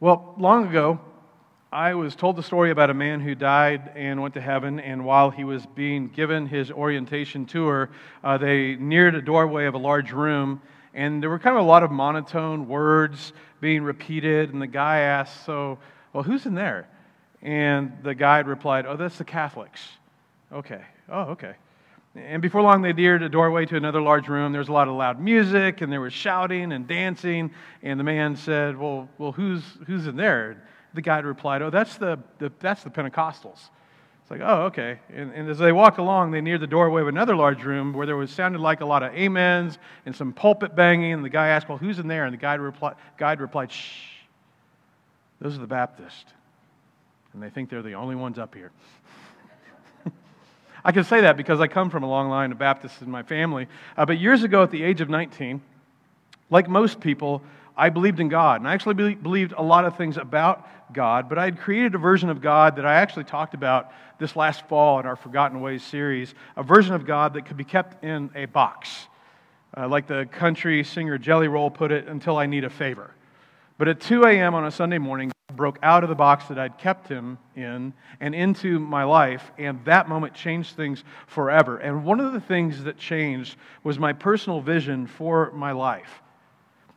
Well, long ago, I was told the story about a man who died and went to heaven, and while he was being given his orientation tour, uh, they neared a doorway of a large room, and there were kind of a lot of monotone words being repeated, and the guy asked, So, well, who's in there? And the guide replied, Oh, that's the Catholics. Okay. Oh, okay. And before long, they neared a doorway to another large room. There was a lot of loud music, and there was shouting and dancing. And the man said, Well, well who's, who's in there? The guide replied, Oh, that's the, the, that's the Pentecostals. It's like, oh, okay. And, and, as they walked along, they neared the doorway of another large room where there was sounded like a lot of amens and some pulpit banging. And the guy asked, Well, who's in there? And the guide, repli- guide replied, Shh, those are the Baptists. And they think they're the only ones up here. I can say that because I come from a long line of Baptists in my family. Uh, but years ago, at the age of 19, like most people, I believed in God. And I actually believed a lot of things about God, but I had created a version of God that I actually talked about this last fall in our Forgotten Ways series a version of God that could be kept in a box. Uh, like the country singer Jelly Roll put it, until I need a favor. But at 2 a.m. on a Sunday morning, broke out of the box that I'd kept him in and into my life, and that moment changed things forever. And one of the things that changed was my personal vision for my life.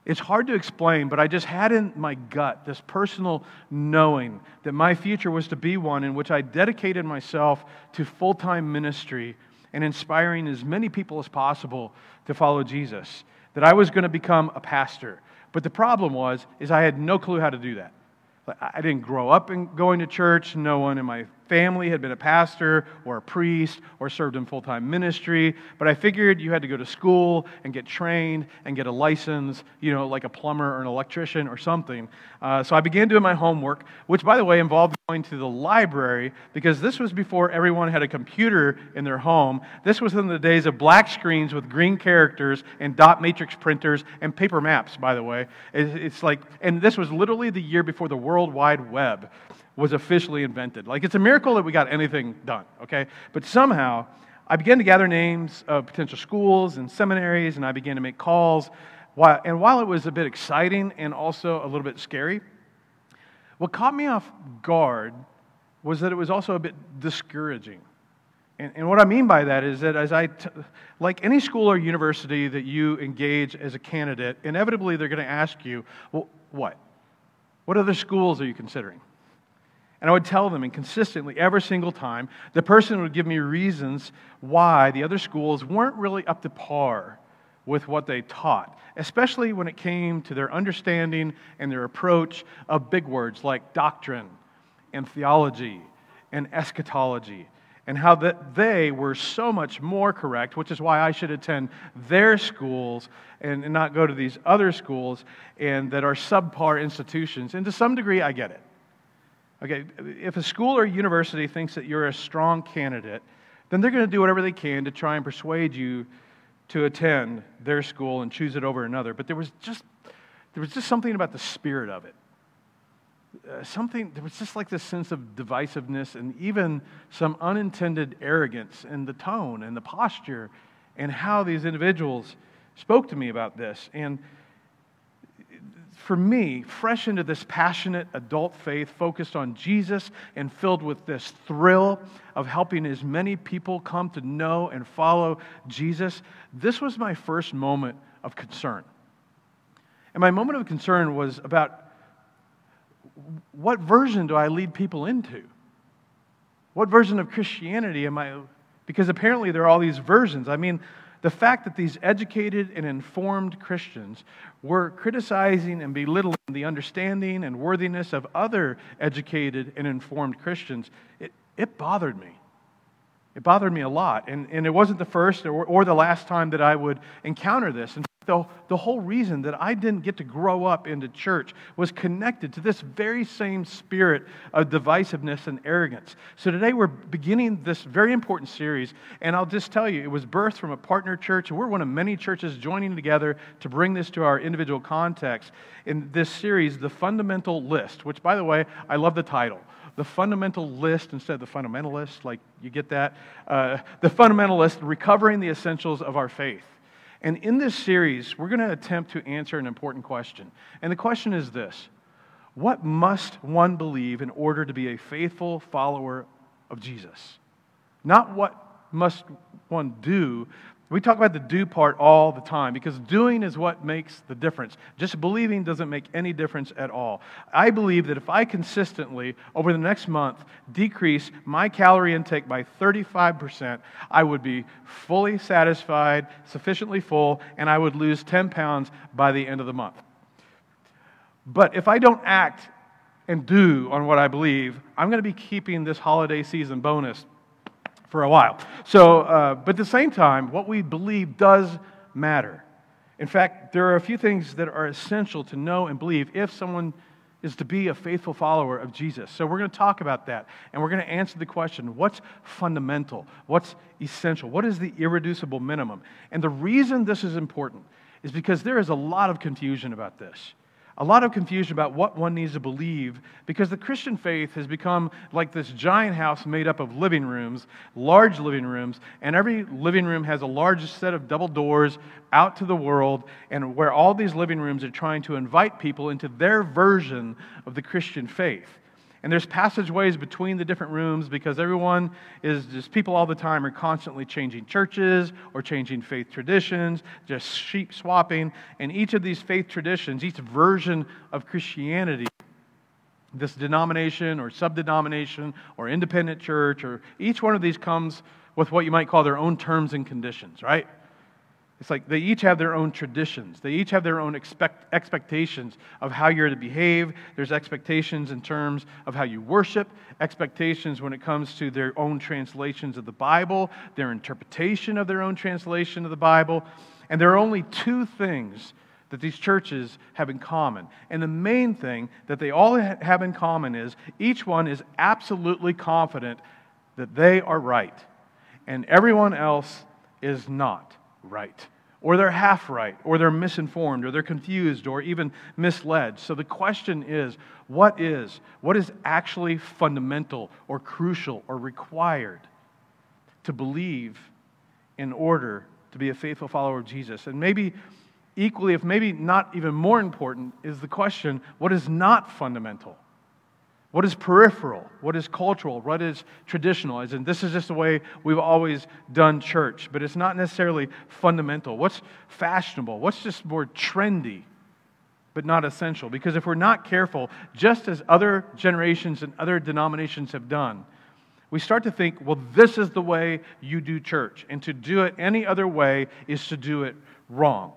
It's hard to explain, but I just had in my gut this personal knowing that my future was to be one in which I dedicated myself to full time ministry and inspiring as many people as possible to follow Jesus. That I was going to become a pastor but the problem was, is I had no clue how to do that. I didn't grow up in going to church. No one in my family had been a pastor or a priest or served in full time ministry, but I figured you had to go to school and get trained and get a license, you know, like a plumber or an electrician or something. Uh, so I began doing my homework, which, by the way, involved going to the library because this was before everyone had a computer in their home. This was in the days of black screens with green characters and dot matrix printers and paper maps, by the way. It's like, and this was literally the year before the World Wide Web was officially invented. Like, it's a miracle that we got anything done, okay? But somehow, I began to gather names of potential schools and seminaries, and I began to make calls. And while it was a bit exciting and also a little bit scary, what caught me off guard was that it was also a bit discouraging. And, and what I mean by that is that as I, t- like any school or university that you engage as a candidate, inevitably they're going to ask you, well, what? What other schools are you considering? And I would tell them, and consistently, every single time, the person would give me reasons why the other schools weren't really up to par with what they taught, especially when it came to their understanding and their approach of big words like doctrine and theology and eschatology, and how that they were so much more correct, which is why I should attend their schools and not go to these other schools and that are subpar institutions. And to some degree, I get it. Okay, if a school or university thinks that you're a strong candidate, then they're going to do whatever they can to try and persuade you to attend their school and choose it over another. But there was just, there was just something about the spirit of it. Uh, something, there was just like this sense of divisiveness and even some unintended arrogance in the tone and the posture and how these individuals spoke to me about this. And for me, fresh into this passionate adult faith focused on Jesus and filled with this thrill of helping as many people come to know and follow Jesus, this was my first moment of concern. And my moment of concern was about what version do I lead people into? What version of Christianity am I? Because apparently there are all these versions. I mean, the fact that these educated and informed Christians were criticizing and belittling the understanding and worthiness of other educated and informed Christians, it, it bothered me. It bothered me a lot. And, and it wasn't the first or, or the last time that I would encounter this. And the, the whole reason that I didn't get to grow up into church was connected to this very same spirit of divisiveness and arrogance. So today we're beginning this very important series, and I'll just tell you, it was birthed from a partner church, and we're one of many churches joining together to bring this to our individual context. In this series, The Fundamental List, which, by the way, I love the title the fundamental list instead of the fundamentalist, like you get that? Uh, the fundamentalist, recovering the essentials of our faith. And in this series, we're going to attempt to answer an important question. And the question is this What must one believe in order to be a faithful follower of Jesus? Not what must one do. We talk about the do part all the time because doing is what makes the difference. Just believing doesn't make any difference at all. I believe that if I consistently, over the next month, decrease my calorie intake by 35%, I would be fully satisfied, sufficiently full, and I would lose 10 pounds by the end of the month. But if I don't act and do on what I believe, I'm going to be keeping this holiday season bonus for a while. So, uh, but at the same time, what we believe does matter. In fact, there are a few things that are essential to know and believe if someone is to be a faithful follower of Jesus. So we're going to talk about that and we're going to answer the question what's fundamental? What's essential? What is the irreducible minimum? And the reason this is important is because there is a lot of confusion about this a lot of confusion about what one needs to believe because the Christian faith has become like this giant house made up of living rooms, large living rooms, and every living room has a large set of double doors out to the world, and where all these living rooms are trying to invite people into their version of the Christian faith. And there's passageways between the different rooms because everyone is just people all the time are constantly changing churches or changing faith traditions, just sheep swapping. And each of these faith traditions, each version of Christianity, this denomination or subdenomination or independent church, or each one of these comes with what you might call their own terms and conditions, right? It's like they each have their own traditions. They each have their own expect, expectations of how you're to behave. There's expectations in terms of how you worship, expectations when it comes to their own translations of the Bible, their interpretation of their own translation of the Bible. And there are only two things that these churches have in common. And the main thing that they all have in common is each one is absolutely confident that they are right, and everyone else is not right or they're half right, or they're misinformed, or they're confused, or even misled. So the question is what is? What is actually fundamental, or crucial, or required to believe in order to be a faithful follower of Jesus? And maybe equally, if maybe not even more important, is the question what is not fundamental? What is peripheral? What is cultural? What is traditional? As in, this is just the way we've always done church, but it's not necessarily fundamental. What's fashionable? What's just more trendy, but not essential? Because if we're not careful, just as other generations and other denominations have done, we start to think, well, this is the way you do church. And to do it any other way is to do it wrong.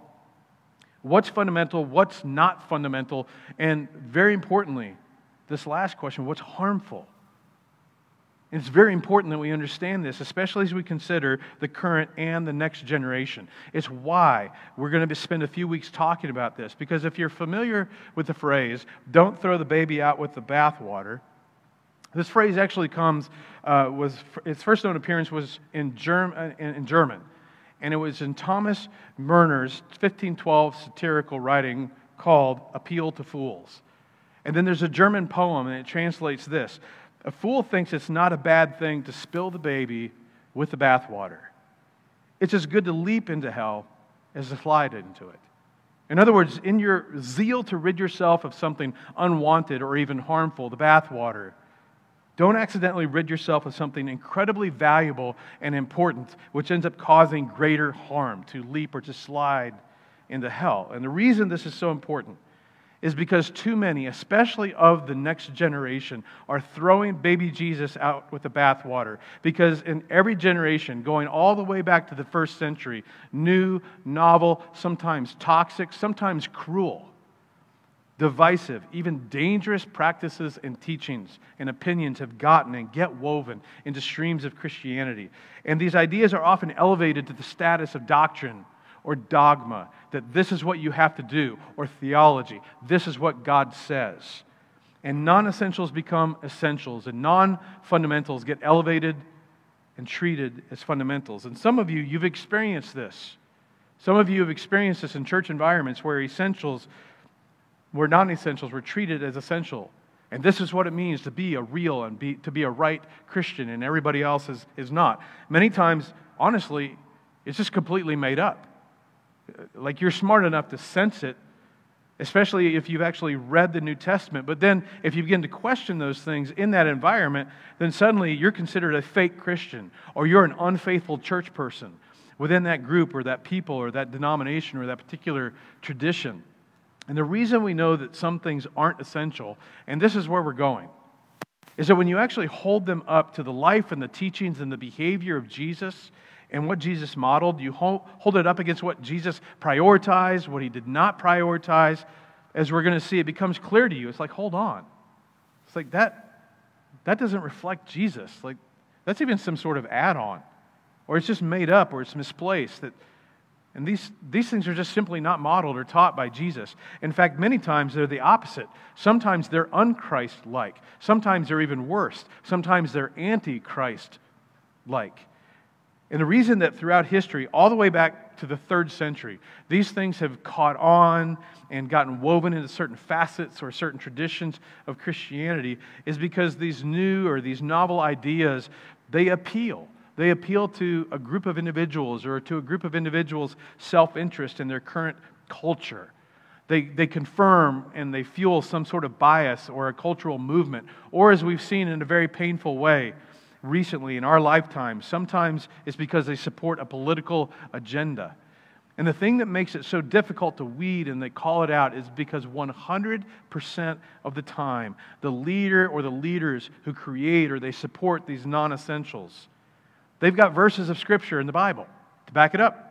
What's fundamental? What's not fundamental? And very importantly, this last question what's harmful? And it's very important that we understand this, especially as we consider the current and the next generation. It's why we're going to spend a few weeks talking about this. Because if you're familiar with the phrase, don't throw the baby out with the bathwater, this phrase actually comes, uh, was, its first known appearance was in, Germ, uh, in German. And it was in Thomas Murner's 1512 satirical writing called Appeal to Fools. And then there's a German poem, and it translates this A fool thinks it's not a bad thing to spill the baby with the bathwater. It's as good to leap into hell as to slide into it. In other words, in your zeal to rid yourself of something unwanted or even harmful, the bathwater, don't accidentally rid yourself of something incredibly valuable and important, which ends up causing greater harm to leap or to slide into hell. And the reason this is so important is because too many, especially of the next generation, are throwing baby Jesus out with the bathwater. Because in every generation, going all the way back to the first century, new, novel, sometimes toxic, sometimes cruel, divisive, even dangerous practices and teachings and opinions have gotten and get woven into streams of Christianity. And these ideas are often elevated to the status of doctrine or dogma that this is what you have to do, or theology, this is what God says. And non essentials become essentials, and non fundamentals get elevated and treated as fundamentals. And some of you, you've experienced this. Some of you have experienced this in church environments where essentials, where non essentials were treated as essential. And this is what it means to be a real and be, to be a right Christian, and everybody else is, is not. Many times, honestly, it's just completely made up like you're smart enough to sense it, especially if you've actually read the New Testament. But then, if you begin to question those things in that environment, then suddenly you're considered a fake Christian or you're an unfaithful church person within that group or that people or that denomination or that particular tradition. And the reason we know that some things aren't essential, and this is where we're going, is that when you actually hold them up to the life and the teachings and the behavior of Jesus and what Jesus modeled, you hold it up against what Jesus prioritized, what he did not prioritize, as we're going to see, it becomes clear to you. It's like, hold on. It's like that, that doesn't reflect Jesus. Like, that's even some sort of add on, or it's just made up, or it's misplaced. That, and these, these things are just simply not modeled or taught by Jesus. In fact, many times they're the opposite. Sometimes they're unchrist like. Sometimes they're even worse. Sometimes they're anti Christ like. And the reason that throughout history, all the way back to the third century, these things have caught on and gotten woven into certain facets or certain traditions of Christianity is because these new or these novel ideas, they appeal. They appeal to a group of individuals or to a group of individuals' self interest in their current culture. They, they confirm and they fuel some sort of bias or a cultural movement, or as we've seen in a very painful way recently in our lifetime, sometimes it's because they support a political agenda. And the thing that makes it so difficult to weed and they call it out is because 100% of the time, the leader or the leaders who create or they support these non essentials They've got verses of Scripture in the Bible to back it up.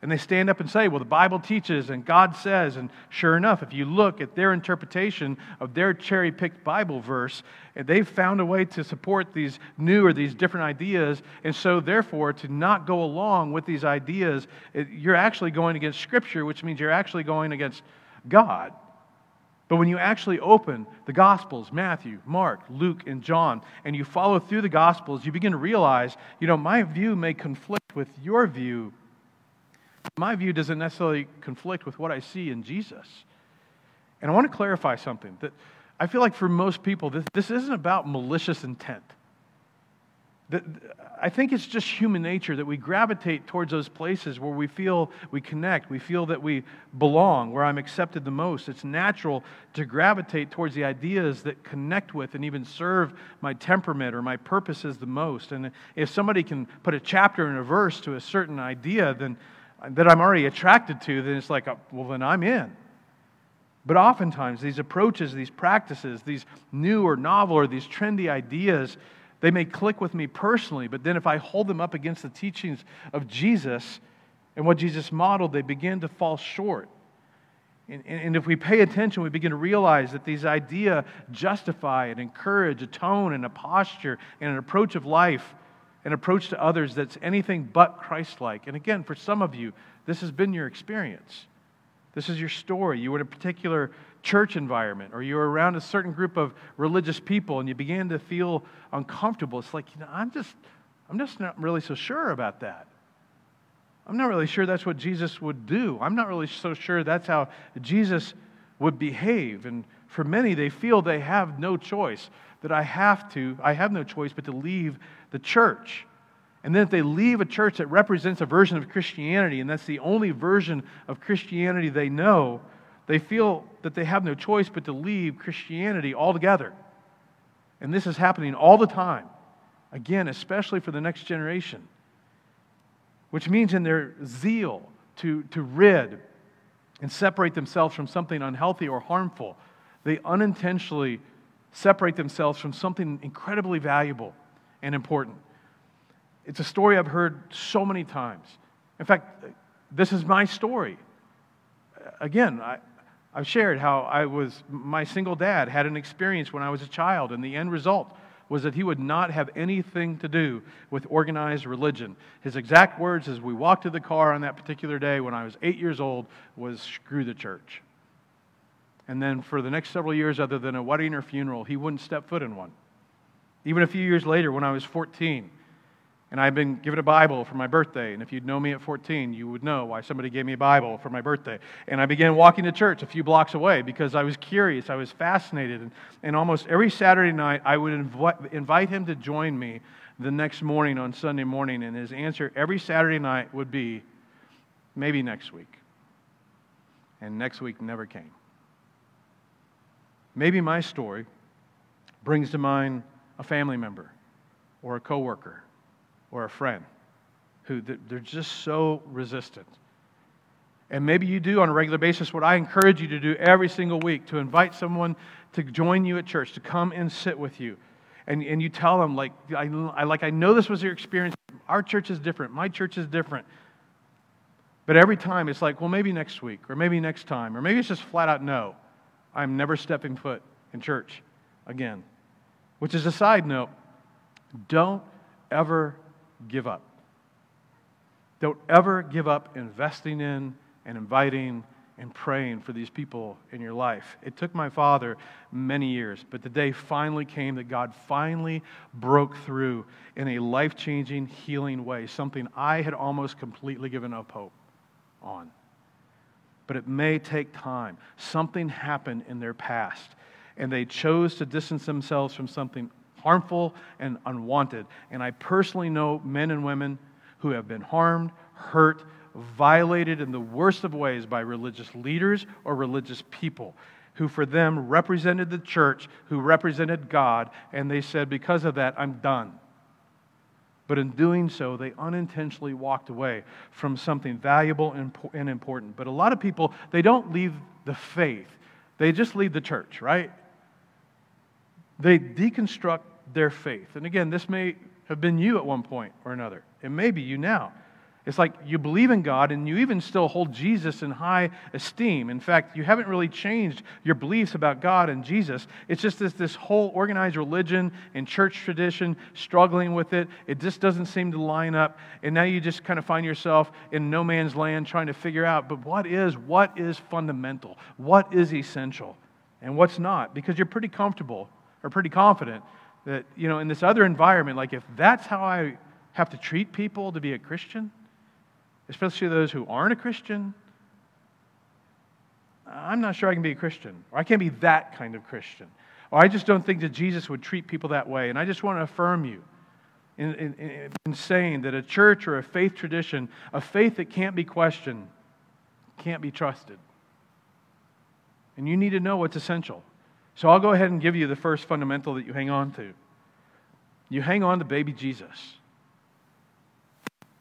And they stand up and say, Well, the Bible teaches and God says. And sure enough, if you look at their interpretation of their cherry picked Bible verse, eh, they've found a way to support these new or these different ideas. And so, therefore, to not go along with these ideas, eh, you're actually going against Scripture, which means you're actually going against God. But when you actually open the Gospels, Matthew, Mark, Luke, and John, and you follow through the Gospels, you begin to realize, you know, my view may conflict with your view. My view doesn't necessarily conflict with what I see in Jesus. And I want to clarify something that I feel like for most people, this, this isn't about malicious intent. I think it's just human nature that we gravitate towards those places where we feel we connect, we feel that we belong, where I'm accepted the most. It's natural to gravitate towards the ideas that connect with and even serve my temperament or my purposes the most. And if somebody can put a chapter and a verse to a certain idea then, that I'm already attracted to, then it's like, uh, well, then I'm in. But oftentimes, these approaches, these practices, these new or novel or these trendy ideas, they may click with me personally, but then if I hold them up against the teachings of Jesus and what Jesus modeled, they begin to fall short. And, and if we pay attention, we begin to realize that these ideas justify and encourage a tone and a posture and an approach of life, an approach to others that's anything but Christ like. And again, for some of you, this has been your experience. This is your story. You were in a particular church environment or you were around a certain group of religious people and you began to feel uncomfortable. It's like, you know, I'm just, I'm just not really so sure about that. I'm not really sure that's what Jesus would do. I'm not really so sure that's how Jesus would behave. And for many, they feel they have no choice, that I have to, I have no choice but to leave the church. And then if they leave a church that represents a version of Christianity, and that's the only version of Christianity they know, they feel that they have no choice but to leave Christianity altogether. And this is happening all the time. Again, especially for the next generation. Which means in their zeal to, to rid and separate themselves from something unhealthy or harmful, they unintentionally separate themselves from something incredibly valuable and important. It's a story I've heard so many times. In fact, this is my story. Again, I, I've shared how I was, my single dad had an experience when I was a child, and the end result was that he would not have anything to do with organized religion. His exact words as we walked to the car on that particular day when I was eight years old was, screw the church. And then for the next several years, other than a wedding or funeral, he wouldn't step foot in one. Even a few years later, when I was 14, and I'd been given a Bible for my birthday. And if you'd know me at 14, you would know why somebody gave me a Bible for my birthday. And I began walking to church a few blocks away because I was curious, I was fascinated. And, and almost every Saturday night, I would inv- invite him to join me the next morning on Sunday morning. And his answer every Saturday night would be, maybe next week. And next week never came. Maybe my story brings to mind a family member or a coworker or a friend who they're just so resistant. And maybe you do on a regular basis what I encourage you to do every single week to invite someone to join you at church, to come and sit with you. And, and you tell them, like I, I, like, I know this was your experience. Our church is different. My church is different. But every time it's like, well, maybe next week, or maybe next time, or maybe it's just flat out no. I'm never stepping foot in church again. Which is a side note. Don't ever give up. Don't ever give up investing in and inviting and praying for these people in your life. It took my father many years, but the day finally came that God finally broke through in a life changing, healing way, something I had almost completely given up hope on. But it may take time. Something happened in their past, and they chose to distance themselves from something harmful and unwanted. And I personally know men and women who have been harmed, hurt, violated in the worst of ways by religious leaders or religious people who for them represented the church, who represented God, and they said, Because of that, I'm done. But in doing so, they unintentionally walked away from something valuable and important. But a lot of people, they don't leave the faith, they just leave the church, right? They deconstruct their faith. And again, this may have been you at one point or another. It may be you now. It's like you believe in God and you even still hold Jesus in high esteem. In fact, you haven't really changed your beliefs about God and Jesus. It's just this, this whole organized religion and church tradition struggling with it. It just doesn't seem to line up. And now you just kind of find yourself in no man's land trying to figure out, but what is, what is fundamental? What is essential? And what's not? Because you're pretty comfortable or pretty confident that, you know, in this other environment, like if that's how I have to treat people to be a Christian, especially those who aren't a Christian, I'm not sure I can be a Christian, or I can't be that kind of Christian, or I just don't think that Jesus would treat people that way. And I just want to affirm you in, in, in saying that a church or a faith tradition, a faith that can't be questioned, can't be trusted. And you need to know what's essential. So I'll go ahead and give you the first fundamental that you hang on to. You hang on to baby Jesus.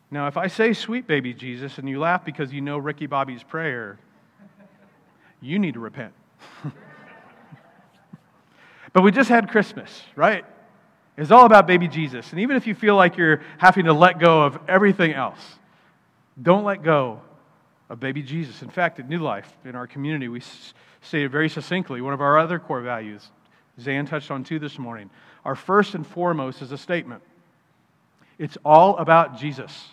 Now, if I say sweet baby Jesus and you laugh because you know Ricky Bobby's prayer, you need to repent. but we just had Christmas, right? It's all about baby Jesus. And even if you feel like you're having to let go of everything else, don't let go of baby Jesus. In fact, at New Life, in our community, we stated very succinctly one of our other core values. Zan touched on two this morning. Our first and foremost is a statement it's all about Jesus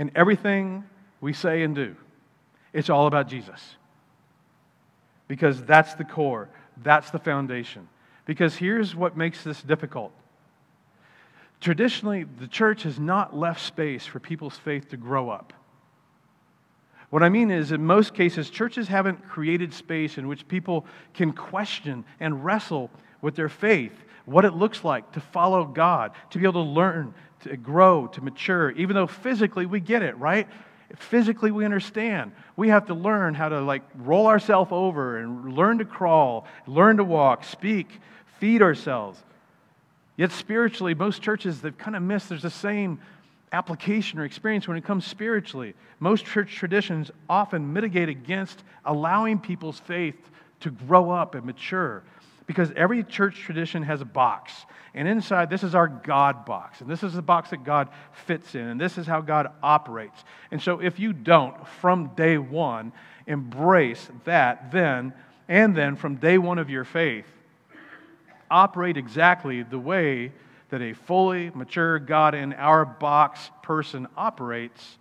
in everything we say and do, it's all about Jesus. Because that's the core, that's the foundation. Because here's what makes this difficult. Traditionally, the church has not left space for people's faith to grow up. What I mean is, in most cases, churches haven't created space in which people can question and wrestle with their faith, what it looks like to follow God, to be able to learn, to grow, to mature, even though physically we get it, right? Physically we understand. We have to learn how to like roll ourselves over and learn to crawl, learn to walk, speak, feed ourselves. Yet spiritually, most churches they've kind of missed there's the same application or experience when it comes spiritually. Most church traditions often mitigate against allowing people's faith to grow up and mature because every church tradition has a box. And inside, this is our God box. And this is the box that God fits in. And this is how God operates. And so, if you don't, from day one, embrace that, then, and then from day one of your faith, operate exactly the way that a fully mature God in our box person operates,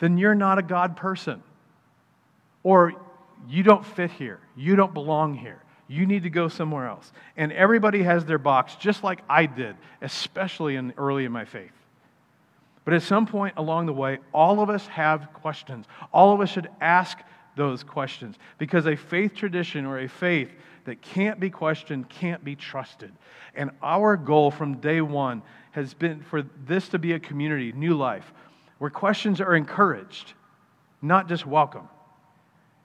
then you're not a God person. Or you don't fit here. You don't belong here. You need to go somewhere else. And everybody has their box, just like I did, especially in, early in my faith. But at some point along the way, all of us have questions. All of us should ask those questions because a faith tradition or a faith that can't be questioned can't be trusted. And our goal from day one has been for this to be a community, new life, where questions are encouraged, not just welcome.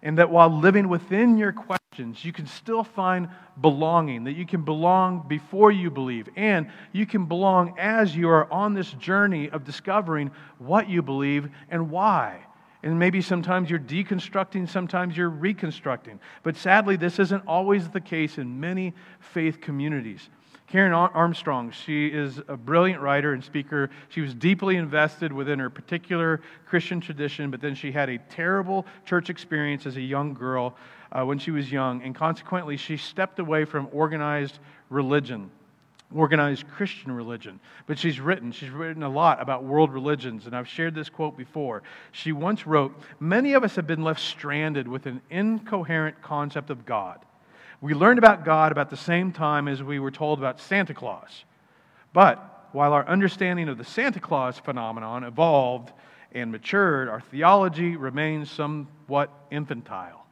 And that while living within your questions, questions, you can still find belonging, that you can belong before you believe, and you can belong as you are on this journey of discovering what you believe and why. And maybe sometimes you're deconstructing, sometimes you're reconstructing. But sadly, this isn't always the case in many faith communities. Karen Armstrong, she is a brilliant writer and speaker. She was deeply invested within her particular Christian tradition, but then she had a terrible church experience as a young girl uh, when she was young, and consequently, she stepped away from organized religion organized Christian religion. But she's written, she's written a lot about world religions, and I've shared this quote before. She once wrote Many of us have been left stranded with an incoherent concept of God. We learned about God about the same time as we were told about Santa Claus. But while our understanding of the Santa Claus phenomenon evolved and matured, our theology remains somewhat infantile.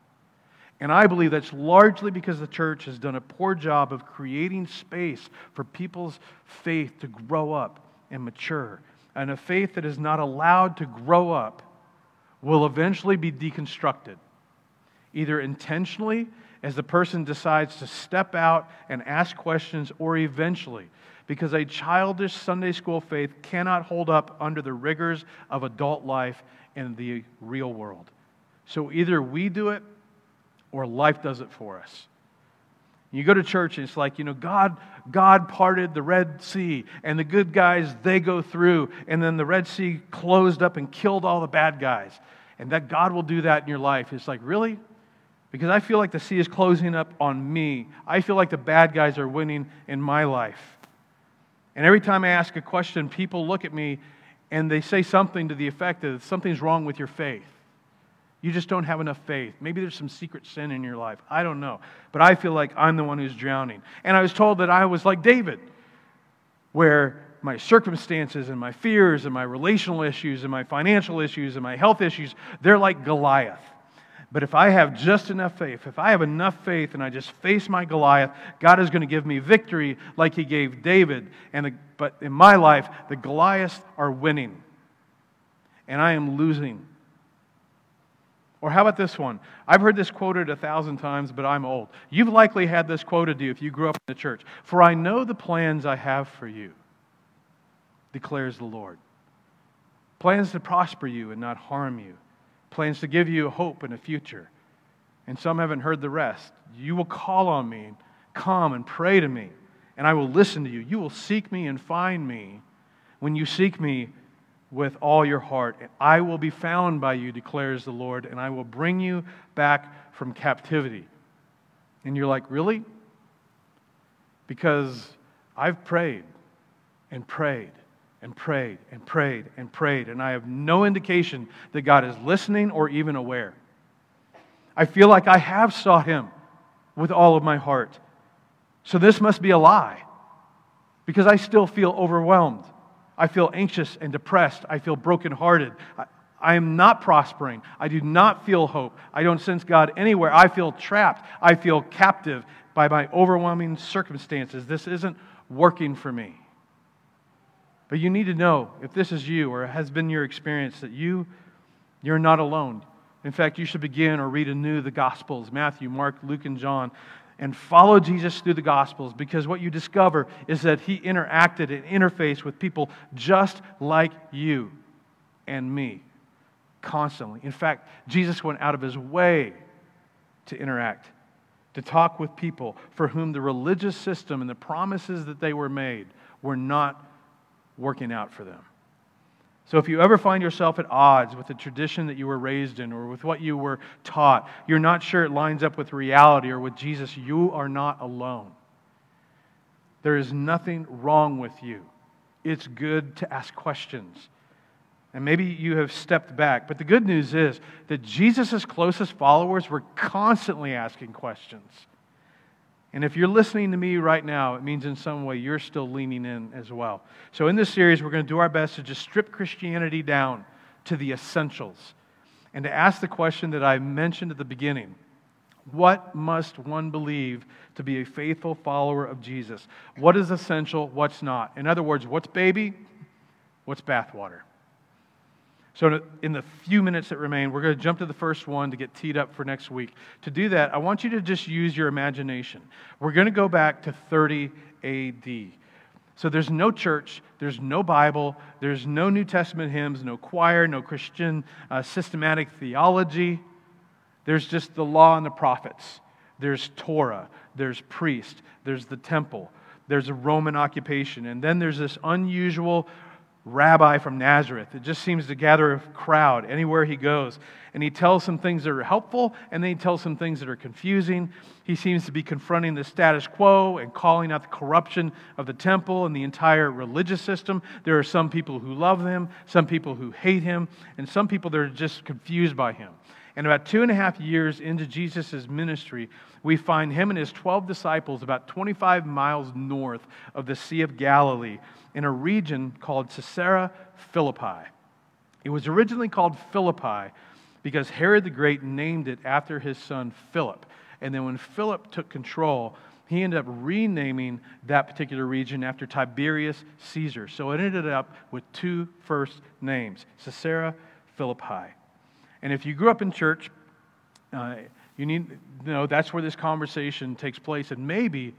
And I believe that's largely because the church has done a poor job of creating space for people's faith to grow up and mature. And a faith that is not allowed to grow up will eventually be deconstructed, either intentionally as the person decides to step out and ask questions, or eventually, because a childish Sunday school faith cannot hold up under the rigors of adult life in the real world. So either we do it or life does it for us. You go to church and it's like, you know, God, God parted the Red Sea and the good guys, they go through. And then the Red Sea closed up and killed all the bad guys. And that God will do that in your life. It's like, really? Because I feel like the sea is closing up on me. I feel like the bad guys are winning in my life. And every time I ask a question, people look at me and they say something to the effect that something's wrong with your faith. You just don't have enough faith. Maybe there's some secret sin in your life. I don't know. But I feel like I'm the one who's drowning. And I was told that I was like David, where my circumstances and my fears and my relational issues and my financial issues and my health issues, they're like Goliath. But if I have just enough faith, if I have enough faith and I just face my Goliath, God is going to give me victory like He gave David. And the, but in my life, the Goliaths are winning, and I am losing. Or how about this one? I've heard this quoted a thousand times, but I'm old. You've likely had this quoted to you if you grew up in the church. For I know the plans I have for you, declares the Lord. Plans to prosper you and not harm you, plans to give you hope and a future. And some haven't heard the rest. You will call on me, come and pray to me, and I will listen to you. You will seek me and find me when you seek me with all your heart. And I will be found by you, declares the Lord, and I will bring you back from captivity. And you're like, really? Because I've prayed and prayed and prayed and prayed and prayed, and I have no indication that God is listening or even aware. I feel like I have sought Him with all of my heart. So this must be a lie because I still feel overwhelmed. I feel anxious and depressed. I feel brokenhearted. I, I am not prospering. I do not feel hope. I don't sense God anywhere. I feel trapped. I feel captive by my overwhelming circumstances. This isn't working for me. But you need to know if this is you or has been your experience that you you're not alone. In fact, you should begin or read anew the Gospels Matthew, Mark, Luke, and John and follow Jesus through the Gospels because what you discover is that he interacted and interfaced with people just like you and me constantly. In fact, Jesus went out of his way to interact, to talk with people for whom the religious system and the promises that they were made were not working out for them. So if you ever find yourself at odds with the tradition that you were raised in or with what you were taught, you're not sure it lines up with reality or with Jesus, you are not alone. There is nothing wrong with you. It's good to ask questions. And maybe you have stepped back. But the good news is that Jesus' closest followers were constantly asking questions. And if you're listening to me right now, it means in some way you're still leaning in as well. So, in this series, we're going to do our best to just strip Christianity down to the essentials and to ask the question that I mentioned at the beginning What must one believe to be a faithful follower of Jesus? What is essential? What's not? In other words, what's baby? What's bathwater? So, in the few minutes that remain, we're going to jump to the first one to get teed up for next week. To do that, I want you to just use your imagination. We're going to go back to 30 AD. So, there's no church, there's no Bible, there's no New Testament hymns, no choir, no Christian uh, systematic theology. There's just the law and the prophets. There's Torah, there's priest, there's the temple, there's a Roman occupation, and then there's this unusual rabbi from Nazareth. It just seems to gather a crowd anywhere he goes. And he tells some things that are helpful, and then he tells some things that are confusing. He seems to be confronting the status quo and calling out the corruption of the temple and the entire religious system. There are some people who love him, some people who hate him, and some people that are just confused by him. And about two and a half years into Jesus' ministry, we find him and his 12 disciples about 25 miles north of the Sea of Galilee in a region called Caesarea Philippi. It was originally called Philippi because Herod the Great named it after his son Philip. And then when Philip took control, he ended up renaming that particular region after Tiberius Caesar. So it ended up with two first names Caesarea Philippi. And if you grew up in church, uh, you need to know that's where this conversation takes place. And maybe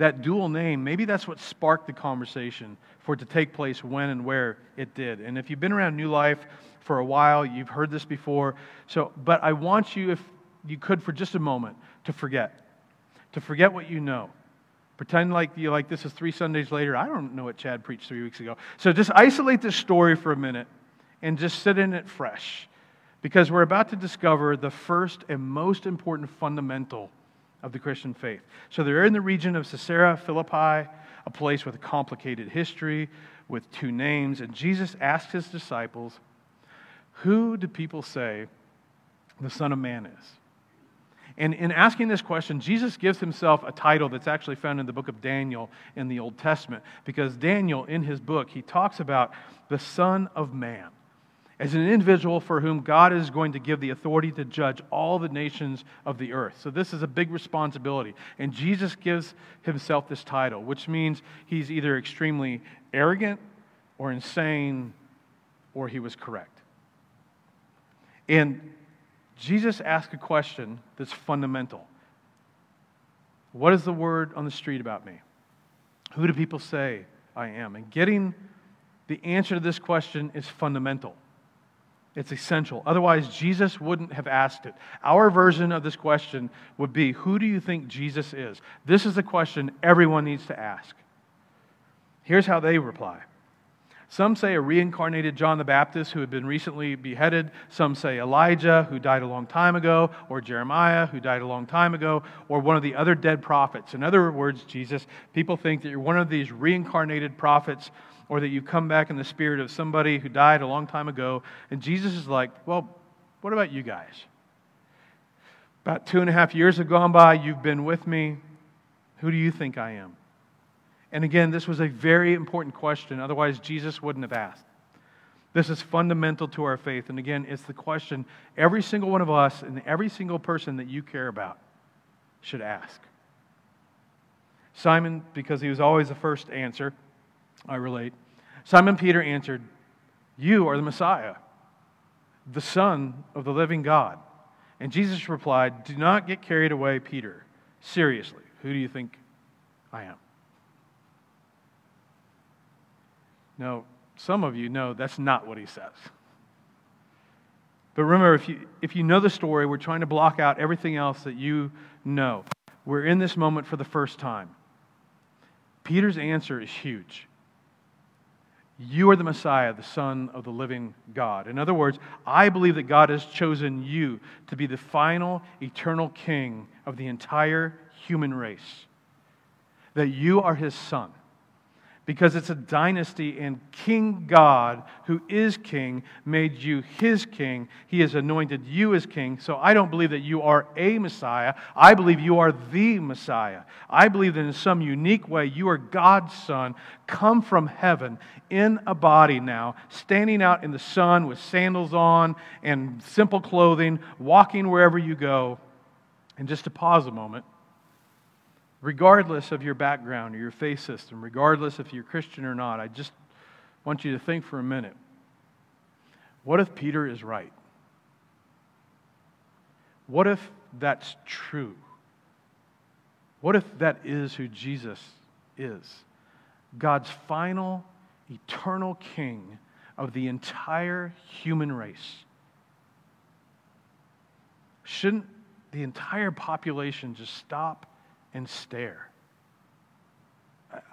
that dual name, maybe that's what sparked the conversation for it to take place when and where it did. And if you've been around New Life for a while, you've heard this before. So, but I want you, if you could, for just a moment, to forget, to forget what you know. Pretend like you like this is three Sundays later. I don't know what Chad preached three weeks ago. So just isolate this story for a minute and just sit in it fresh. Because we're about to discover the first and most important fundamental of the Christian faith. So they're in the region of Caesarea Philippi, a place with a complicated history, with two names. And Jesus asked his disciples, Who do people say the Son of Man is? And in asking this question, Jesus gives himself a title that's actually found in the book of Daniel in the Old Testament, because Daniel, in his book, he talks about the Son of Man as an individual for whom God is going to give the authority to judge all the nations of the earth. So, this is a big responsibility. And Jesus gives himself this title, which means he's either extremely arrogant or insane or he was correct. And Jesus asked a question that's fundamental What is the word on the street about me? Who do people say I am? And getting the answer to this question is fundamental. It's essential. Otherwise, Jesus wouldn't have asked it. Our version of this question would be Who do you think Jesus is? This is the question everyone needs to ask. Here's how they reply Some say a reincarnated John the Baptist who had been recently beheaded. Some say Elijah, who died a long time ago, or Jeremiah, who died a long time ago, or one of the other dead prophets. In other words, Jesus, people think that you're one of these reincarnated prophets or that you come back in the spirit of somebody who died a long time ago. And Jesus is like, well, what about you guys? About two and a half years have gone by. You've been with me. Who do you think I am? And again, this was a very important question. Otherwise, Jesus wouldn't have asked. This is fundamental to our faith. And again, it's the question every single one of us and every single person that you care about should ask. Simon, because he was always the first answer, I relate. Simon Peter answered, You are the Messiah, the Son of the living God. And Jesus replied, Do not get carried away, Peter. Seriously, who do you think I am? No, some of you know that's not what he says. But remember, if you, if you know the story, we're trying to block out everything else that you know. We're in this moment for the first time. Peter's answer is huge. You are the Messiah, the Son of the living God. In other words, I believe that God has chosen you to be the final eternal king of the entire human race, that you are his son because it's a dynasty, and King God, who is king, made you his king. He has anointed you as king. So I don't believe that you are a Messiah. I believe you are the Messiah. I believe that in some unique way, you are God's son, come from heaven in a body now, standing out in the sun with sandals on and simple clothing, walking wherever you go. And just to pause a moment regardless of your background or your faith system, regardless if you're Christian or not, I just want you to think for a minute. What if Peter is right? What if that's true? What if that is who Jesus is? God's final, eternal king of the entire human race. Shouldn't the entire population just stop and stare?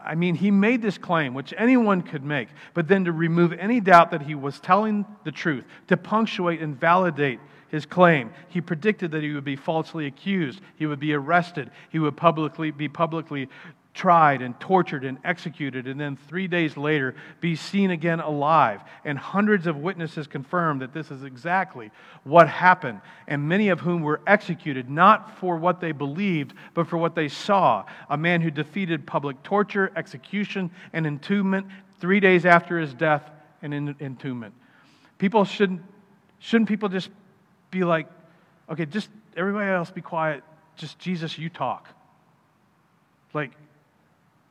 I mean, he made this claim, which anyone could make, but then to remove any doubt that he was telling the truth, to punctuate and validate his claim, he predicted that he would be falsely accused, he would be arrested, he would publicly be publicly tried and tortured and executed, and then three days later be seen again alive. And hundreds of witnesses confirmed that this is exactly what happened, and many of whom were executed not for what they believed, but for what they saw. A man who defeated public torture, execution, and entombment three days after his death and entombment. People shouldn't, shouldn't people just be like, okay, just everybody else be quiet, just Jesus, you talk. Like,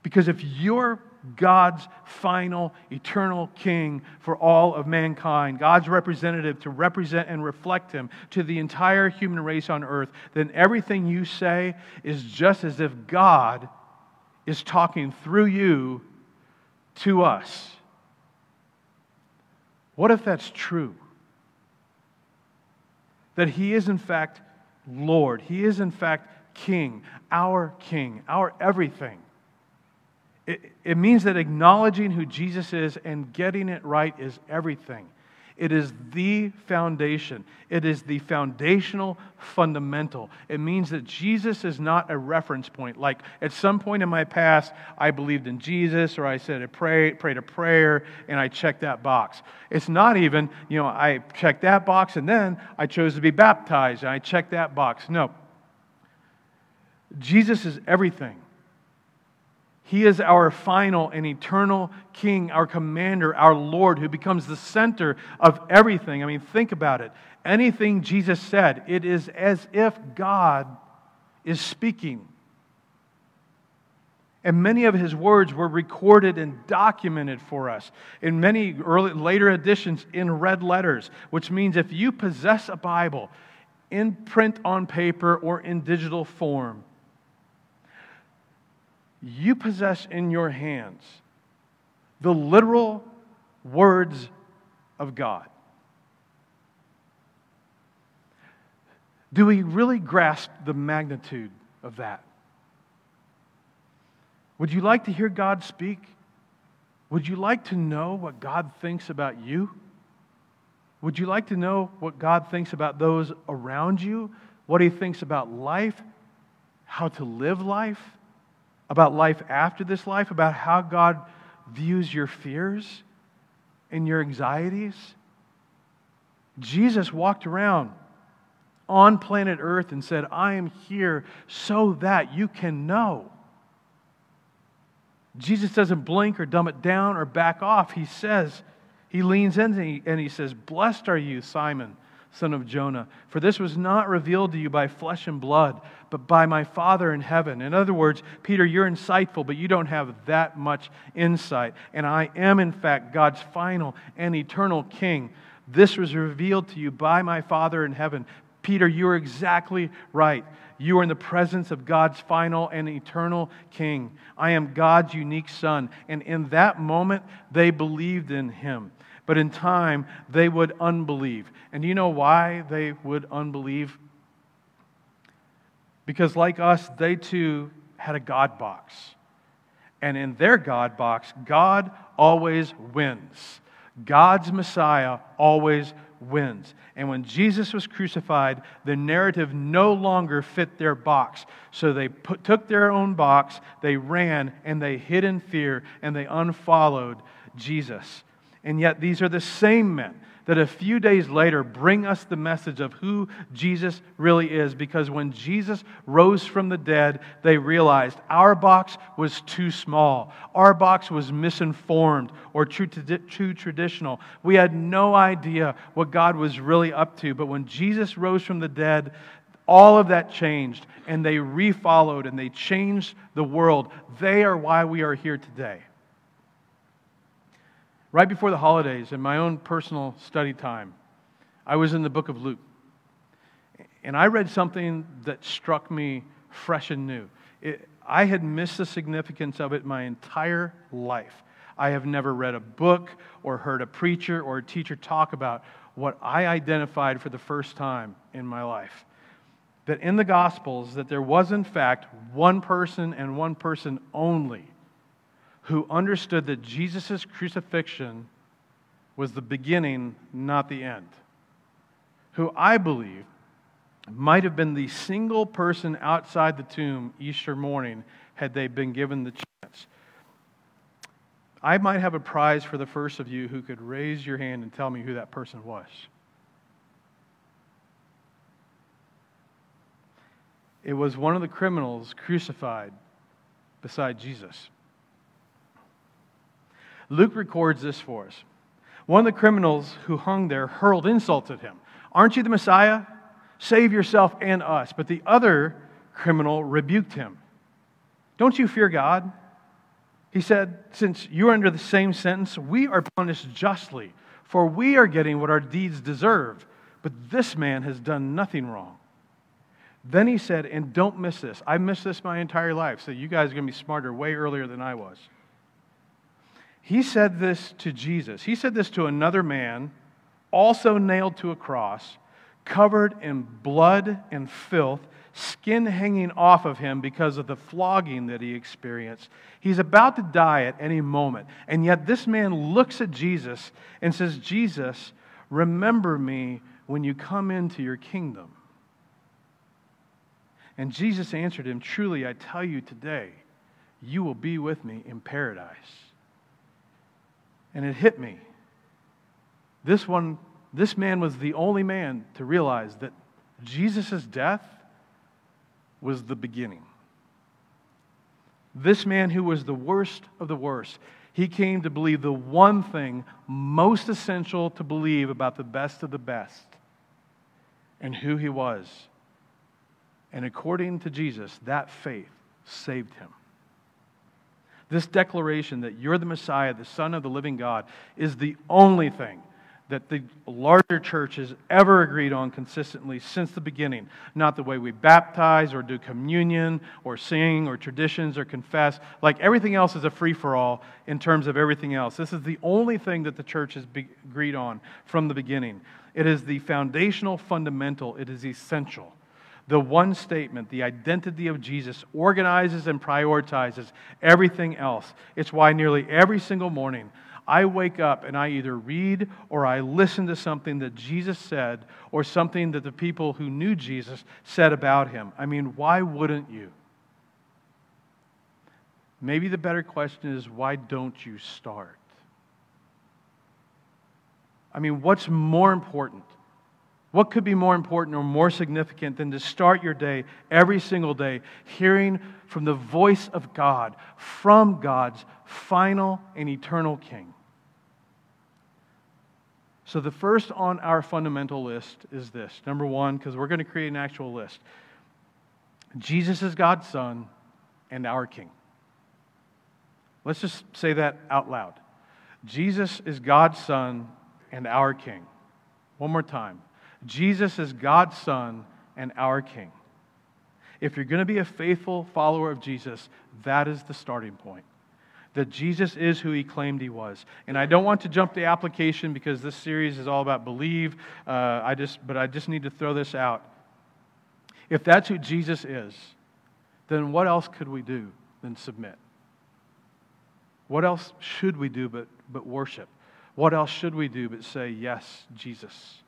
because if you're God's final, eternal king for all of mankind, God's representative to represent and reflect Him to the entire human race on earth, then everything you say is just as if God is talking through you to us. What if that's true? That He is, in fact, Lord. He is, in fact, King, our King, our everything. It, it means that acknowledging who Jesus is and getting it right is everything. It is the foundation. It is the foundational fundamental. It means that Jesus is not a reference point. Like at some point in my past, I believed in Jesus or I said I prayed, prayed a prayer and I checked that box. It's not even, you know, I checked that box and then I chose to be baptized and I checked that box. No. Jesus is everything. He is our final and eternal King, our commander, our Lord, who becomes the center of everything. I mean, think about it. Anything Jesus said, it is as if God is speaking. And many of his words were recorded and documented for us in many early, later editions in red letters, which means if you possess a Bible in print on paper or in digital form, you possess in your hands the literal words of God. Do we really grasp the magnitude of that? Would you like to hear God speak? Would you like to know what God thinks about you? Would you like to know what God thinks about those around you? What He thinks about life? How to live life? About life after this life, about how God views your fears and your anxieties. Jesus walked around on planet Earth and said, I am here so that you can know. Jesus doesn't blink or dumb it down or back off. He says, he leans in and he, and he says, Blessed are you, Simon son of Jonah. For this was not revealed to you by flesh and blood, but by my Father in heaven. In other words, Peter, you're insightful, but you don't have that much insight. And I am, in fact, God's final and eternal King. This was revealed to you by my Father in heaven. Peter, you are exactly right. You are in the presence of God's final and eternal King. I am God's unique Son. And in that moment, they believed in him but in time they would unbelieve. And do you know why they would unbelieve? Because, like us, they too had a God box. And in their God box, God always wins. God's Messiah always wins. And when Jesus was crucified, the narrative no longer fit their box. So they put, took their own box, they ran, and they hid in fear, and they unfollowed Jesus. And yet, these are the same men that a few days later bring us the message of who Jesus really is. Because when Jesus rose from the dead, they realized our box was too small, our box was misinformed or too, too traditional. We had no idea what God was really up to. But when Jesus rose from the dead, all of that changed, and they refollowed and they changed the world. They are why we are here today. Right before the holidays, in my own personal study time, I was in the book of Luke. And I read something that struck me fresh and new. It, I had missed the significance of it my entire life. I have never read a book or heard a preacher or a teacher talk about what I identified for the first time in my life. That in the Gospels, that there was in fact one person and one person only who understood that Jesus' crucifixion was the beginning, not the end. Who I believe might have been the single person outside the tomb Easter morning had they been given the chance. I might have a prize for the first of you who could raise your hand and tell me who that person was. It was one of the criminals crucified beside Jesus. Luke records this for us. One of the criminals who hung there hurled insults at him. Aren't you the Messiah? Save yourself and us. But the other criminal rebuked him. Don't you fear God? He said, Since you are under the same sentence, we are punished justly, for we are getting what our deeds deserve. But this man has done nothing wrong. Then he said, and don't miss this. I missed this my entire life, so you guys are going to be smarter way earlier than I was. He said this to Jesus. He said this to another man, also nailed to a cross, covered in blood and filth, skin hanging off of him because of the flogging that he experienced. He's about to die at any moment. And yet, this man looks at Jesus and says, Jesus, remember me when you come into your kingdom. And Jesus answered him, Truly, I tell you today, you will be with me in paradise and it hit me. This one, this man was the only man to realize that Jesus' death was the beginning. This man who was the worst of the worst, he came to believe the one thing most essential to believe about the best of the best and who he was. And according to Jesus, that faith saved him. This declaration that you're the Messiah, the Son of the living God, is the only thing that the larger church has ever agreed on consistently since the beginning. Not the way we baptize or do communion or sing or traditions or confess. Like everything else is a free for all in terms of everything else. This is the only thing that the church has agreed on from the beginning. It is the foundational, fundamental, it is essential. The one statement, the identity of Jesus, organizes and prioritizes everything else. It's why nearly every single morning I wake up and I either read or I listen to something that Jesus said or something that the people who knew Jesus said about him. I mean, why wouldn't you? Maybe the better question is why don't you start? I mean, what's more important? What could be more important or more significant than to start your day every single day hearing from the voice of God, from God's final and eternal King? So, the first on our fundamental list is this number one, because we're going to create an actual list Jesus is God's Son and our King. Let's just say that out loud. Jesus is God's Son and our King. One more time. Jesus is God's Son and our King. If you're going to be a faithful follower of Jesus, that is the starting point. That Jesus is who he claimed he was. And I don't want to jump the application because this series is all about believe. Uh, I just, but I just need to throw this out. If that's who Jesus is, then what else could we do than submit? What else should we do but, but worship? What else should we do but say, Yes, Jesus?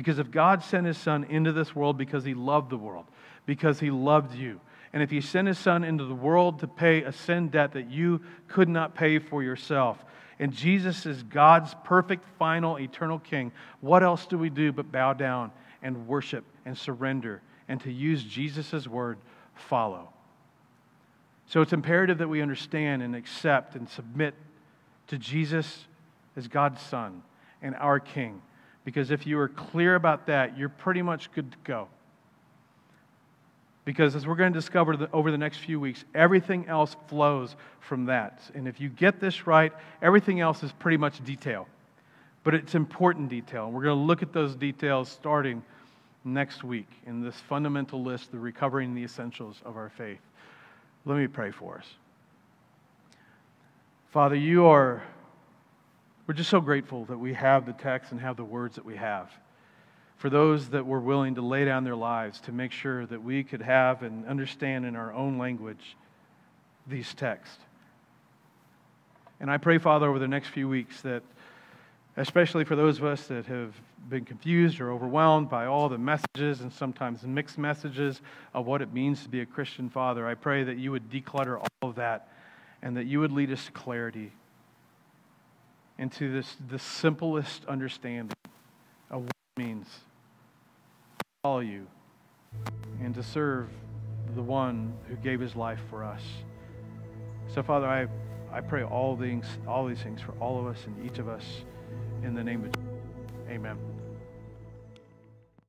Because if God sent his son into this world because he loved the world, because he loved you, and if he sent his son into the world to pay a sin debt that you could not pay for yourself, and Jesus is God's perfect, final, eternal king, what else do we do but bow down and worship and surrender and to use Jesus' word, follow? So it's imperative that we understand and accept and submit to Jesus as God's Son and our King. Because if you are clear about that, you're pretty much good to go. Because as we're going to discover the, over the next few weeks, everything else flows from that. And if you get this right, everything else is pretty much detail. But it's important detail. And we're going to look at those details starting next week in this fundamental list, the recovering the essentials of our faith. Let me pray for us. Father, you are, we're just so grateful that we have the text and have the words that we have. For those that were willing to lay down their lives to make sure that we could have and understand in our own language these texts. And I pray, Father, over the next few weeks that especially for those of us that have been confused or overwhelmed by all the messages and sometimes mixed messages of what it means to be a Christian father. I pray that you would declutter all of that and that you would lead us to clarity into this the simplest understanding of what it means to follow you and to serve the one who gave his life for us. So, Father, I, I pray all things, all these things for all of us and each of us in the name of Jesus. Amen.